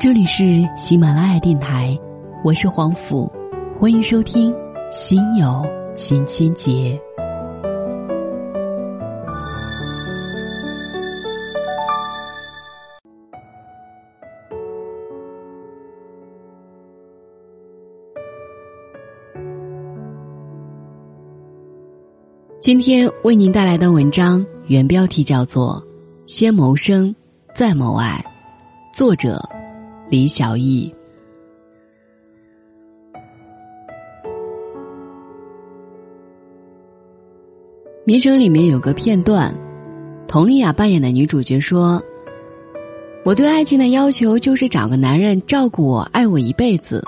这里是喜马拉雅电台，我是黄甫，欢迎收听《心有千千结》。今天为您带来的文章原标题叫做《先谋生，再谋爱》，作者李小艺。名城里面有个片段，佟丽娅扮演的女主角说：“我对爱情的要求就是找个男人照顾我、爱我一辈子。”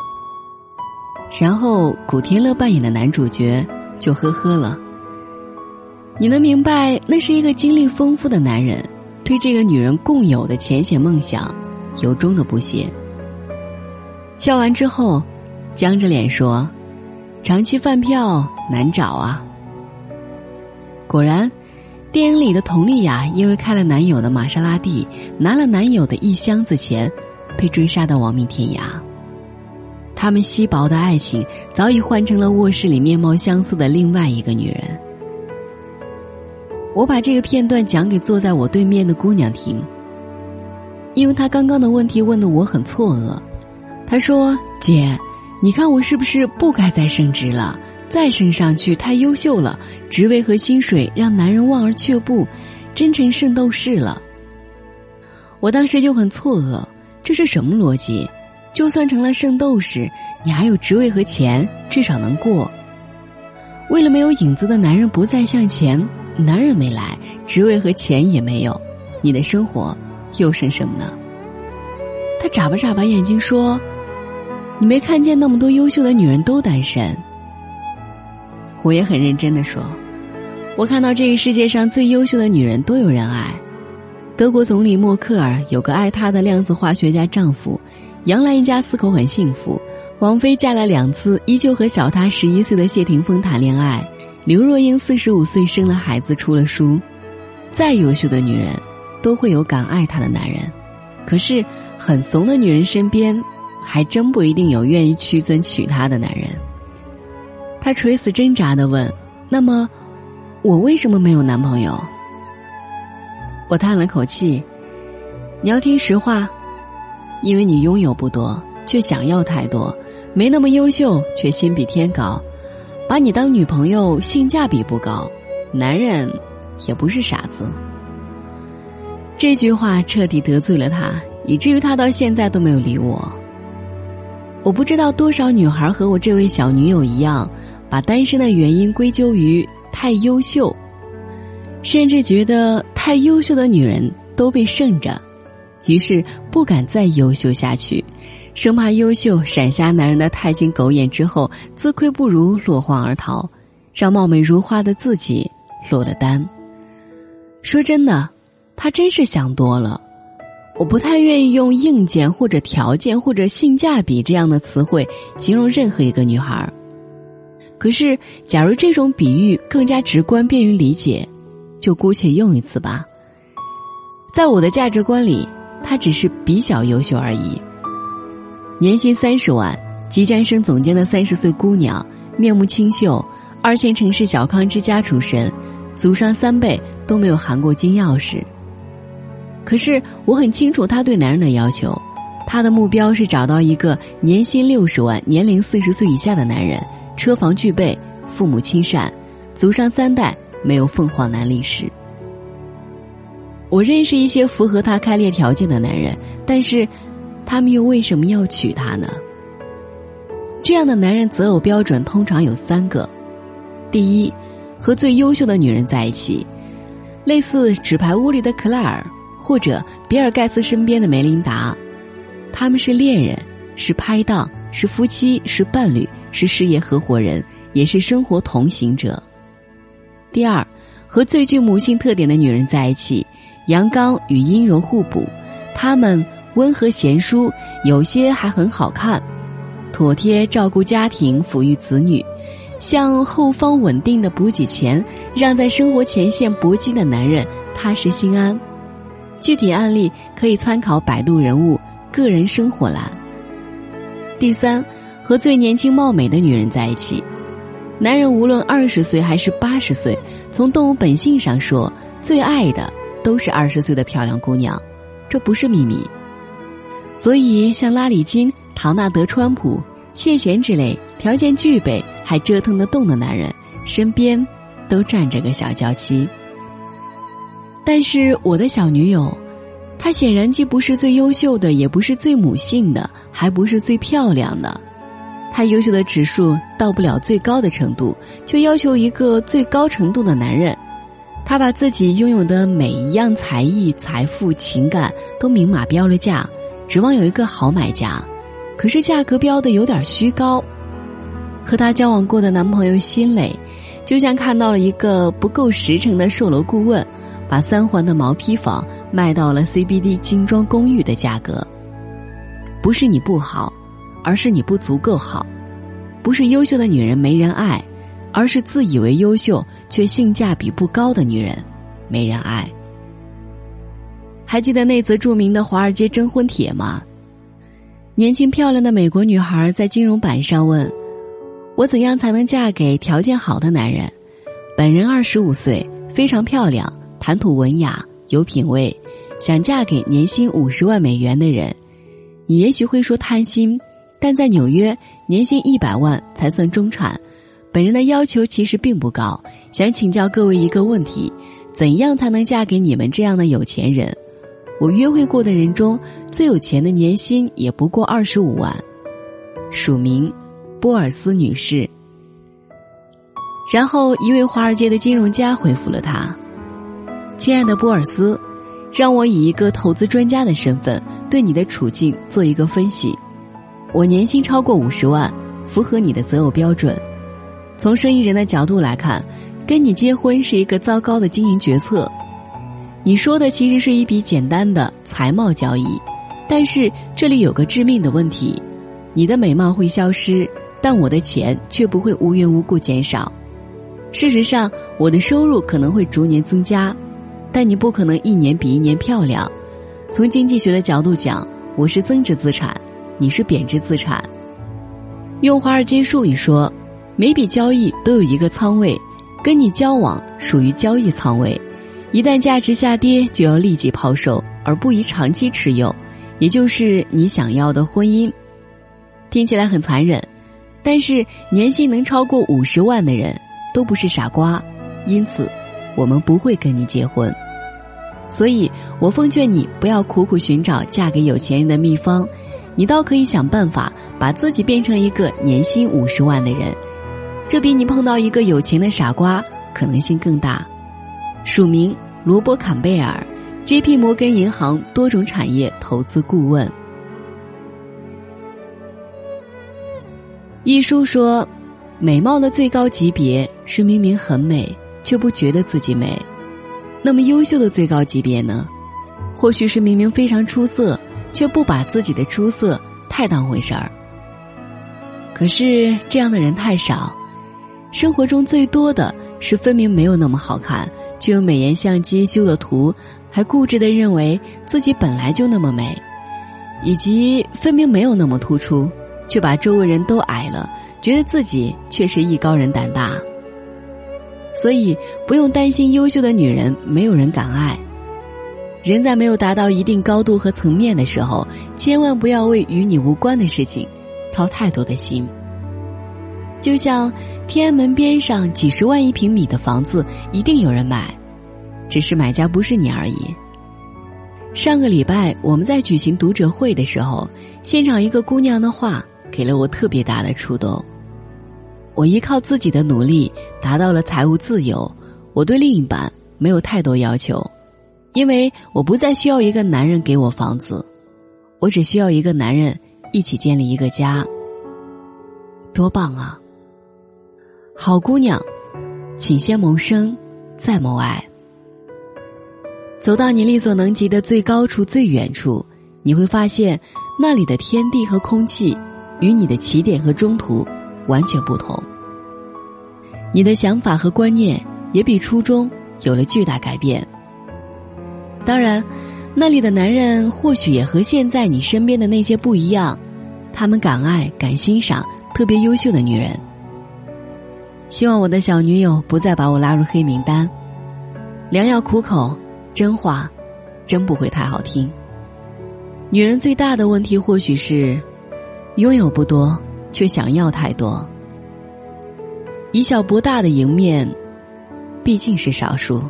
然后古天乐扮演的男主角就呵呵了。你能明白，那是一个经历丰富的男人，对这个女人共有的浅显梦想，由衷的不屑。笑完之后，僵着脸说：“长期饭票难找啊。”果然，电影里的佟丽娅因为开了男友的玛莎拉蒂，拿了男友的一箱子钱，被追杀的亡命天涯。他们稀薄的爱情，早已换成了卧室里面貌相似的另外一个女人。我把这个片段讲给坐在我对面的姑娘听，因为他刚刚的问题问的我很错愕。他说：“姐，你看我是不是不该再升职了？再升上去太优秀了，职位和薪水让男人望而却步，真成圣斗士了。”我当时就很错愕，这是什么逻辑？就算成了圣斗士，你还有职位和钱，至少能过。为了没有影子的男人不再向前。男人没来，职位和钱也没有，你的生活又剩什么呢？他眨巴眨巴眼睛说：“你没看见那么多优秀的女人都单身？”我也很认真的说：“我看到这个世界上最优秀的女人都有人爱。德国总理默克尔有个爱她的量子化学家丈夫，杨澜一家四口很幸福，王菲嫁了两次，依旧和小她十一岁的谢霆锋谈恋爱。”刘若英四十五岁生了孩子，出了书。再优秀的女人，都会有敢爱她的男人。可是，很怂的女人身边，还真不一定有愿意屈尊娶她的男人。她垂死挣扎的问：“那么，我为什么没有男朋友？”我叹了口气：“你要听实话，因为你拥有不多，却想要太多；没那么优秀，却心比天高。”把你当女朋友，性价比不高，男人也不是傻子。这句话彻底得罪了他，以至于他到现在都没有理我。我不知道多少女孩和我这位小女友一样，把单身的原因归咎于太优秀，甚至觉得太优秀的女人都被剩着，于是不敢再优秀下去。生怕优秀闪瞎男人的太监狗眼之后，自愧不如，落荒而逃，让貌美如花的自己落了单。说真的，他真是想多了。我不太愿意用硬件或者条件或者性价比这样的词汇形容任何一个女孩儿。可是，假如这种比喻更加直观、便于理解，就姑且用一次吧。在我的价值观里，她只是比较优秀而已。年薪三十万，即将升总监的三十岁姑娘，面目清秀，二线城市小康之家出身，祖上三辈都没有含过金钥匙。可是我很清楚她对男人的要求，她的目标是找到一个年薪六十万、年龄四十岁以下的男人，车房具备，父母亲善，祖上三代没有凤凰男历史。我认识一些符合她开列条件的男人，但是。他们又为什么要娶她呢？这样的男人择偶标准通常有三个：第一，和最优秀的女人在一起，类似《纸牌屋》里的克莱尔，或者比尔盖茨身边的梅琳达，他们是恋人，是拍档，是夫妻，是伴侣，是事业合伙人，也是生活同行者。第二，和最具母性特点的女人在一起，阳刚与阴柔互补，她们。温和贤淑，有些还很好看，妥帖照顾家庭，抚育子女，向后方稳定的补给钱，让在生活前线搏击的男人踏实心安。具体案例可以参考百度人物个人生活栏。第三，和最年轻貌美的女人在一起。男人无论二十岁还是八十岁，从动物本性上说，最爱的都是二十岁的漂亮姑娘，这不是秘密。所以，像拉里金、唐纳德·川普、谢贤之类条件具备还折腾得动的男人，身边都站着个小娇妻。但是，我的小女友，她显然既不是最优秀的，也不是最母性的，还不是最漂亮的。她优秀的指数到不了最高的程度，却要求一个最高程度的男人。她把自己拥有的每一样才艺、财富、情感都明码标了价，指望有一个好买家。可是价格标的有点虚高。和她交往过的男朋友心累，就像看到了一个不够实诚的售楼顾问，把三环的毛坯房卖到了 CBD 精装公寓的价格。不是你不好。而是你不足够好，不是优秀的女人没人爱，而是自以为优秀却性价比不高的女人没人爱。还记得那则著名的华尔街征婚帖吗？年轻漂亮的美国女孩在金融版上问：“我怎样才能嫁给条件好的男人？本人二十五岁，非常漂亮，谈吐文雅，有品位，想嫁给年薪五十万美元的人。”你也许会说贪心。但在纽约，年薪一百万才算中产。本人的要求其实并不高，想请教各位一个问题：怎样才能嫁给你们这样的有钱人？我约会过的人中最有钱的年薪也不过二十五万。署名：波尔斯女士。然后一位华尔街的金融家回复了他：“亲爱的波尔斯，让我以一个投资专家的身份对你的处境做一个分析。”我年薪超过五十万，符合你的择偶标准。从生意人的角度来看，跟你结婚是一个糟糕的经营决策。你说的其实是一笔简单的财贸交易，但是这里有个致命的问题：你的美貌会消失，但我的钱却不会无缘无故减少。事实上，我的收入可能会逐年增加，但你不可能一年比一年漂亮。从经济学的角度讲，我是增值资产。你是贬值资产。用华尔街术语说，每笔交易都有一个仓位，跟你交往属于交易仓位，一旦价值下跌，就要立即抛售，而不宜长期持有，也就是你想要的婚姻。听起来很残忍，但是年薪能超过五十万的人都不是傻瓜，因此我们不会跟你结婚。所以我奉劝你不要苦苦寻找嫁给有钱人的秘方。你倒可以想办法把自己变成一个年薪五十万的人，这比你碰到一个有钱的傻瓜可能性更大。署名罗伯·坎贝尔，J.P. 摩根银行多种产业投资顾问。一书说，美貌的最高级别是明明很美却不觉得自己美，那么优秀的最高级别呢？或许是明明非常出色。却不把自己的出色太当回事儿。可是这样的人太少，生活中最多的是分明没有那么好看，却用美颜相机修了图，还固执的认为自己本来就那么美，以及分明没有那么突出，却把周围人都矮了，觉得自己却是艺高人胆大。所以不用担心优秀的女人没有人敢爱。人在没有达到一定高度和层面的时候，千万不要为与你无关的事情操太多的心。就像天安门边上几十万一平米的房子，一定有人买，只是买家不是你而已。上个礼拜我们在举行读者会的时候，现场一个姑娘的话给了我特别大的触动。我依靠自己的努力达到了财务自由，我对另一半没有太多要求。因为我不再需要一个男人给我房子，我只需要一个男人一起建立一个家。多棒啊！好姑娘，请先谋生，再谋爱。走到你力所能及的最高处、最远处，你会发现那里的天地和空气与你的起点和中途完全不同。你的想法和观念也比初中有了巨大改变。当然，那里的男人或许也和现在你身边的那些不一样，他们敢爱敢欣赏特别优秀的女人。希望我的小女友不再把我拉入黑名单。良药苦口，真话，真不会太好听。女人最大的问题或许是，拥有不多，却想要太多。以小博大的赢面，毕竟是少数。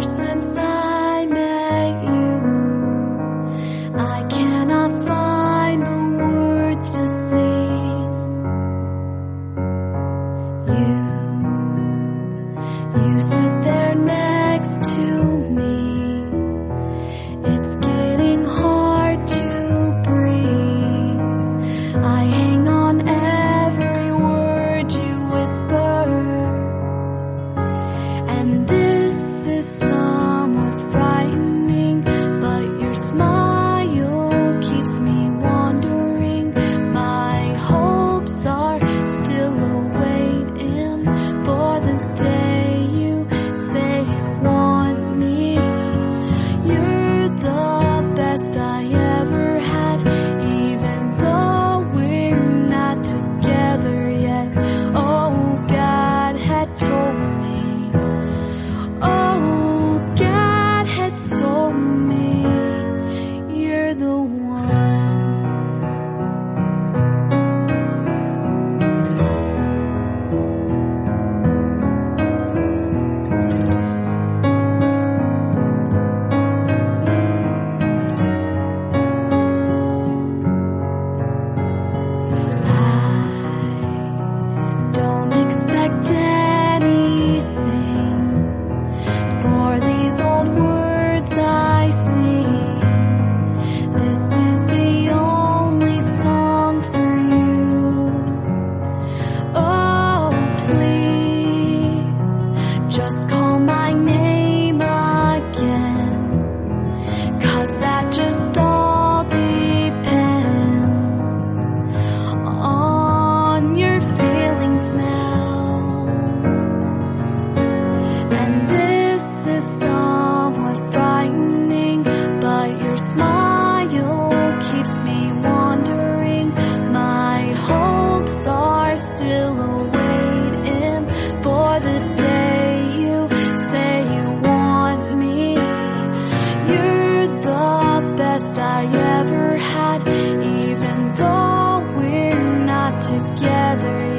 sitting right next to me. So I like to together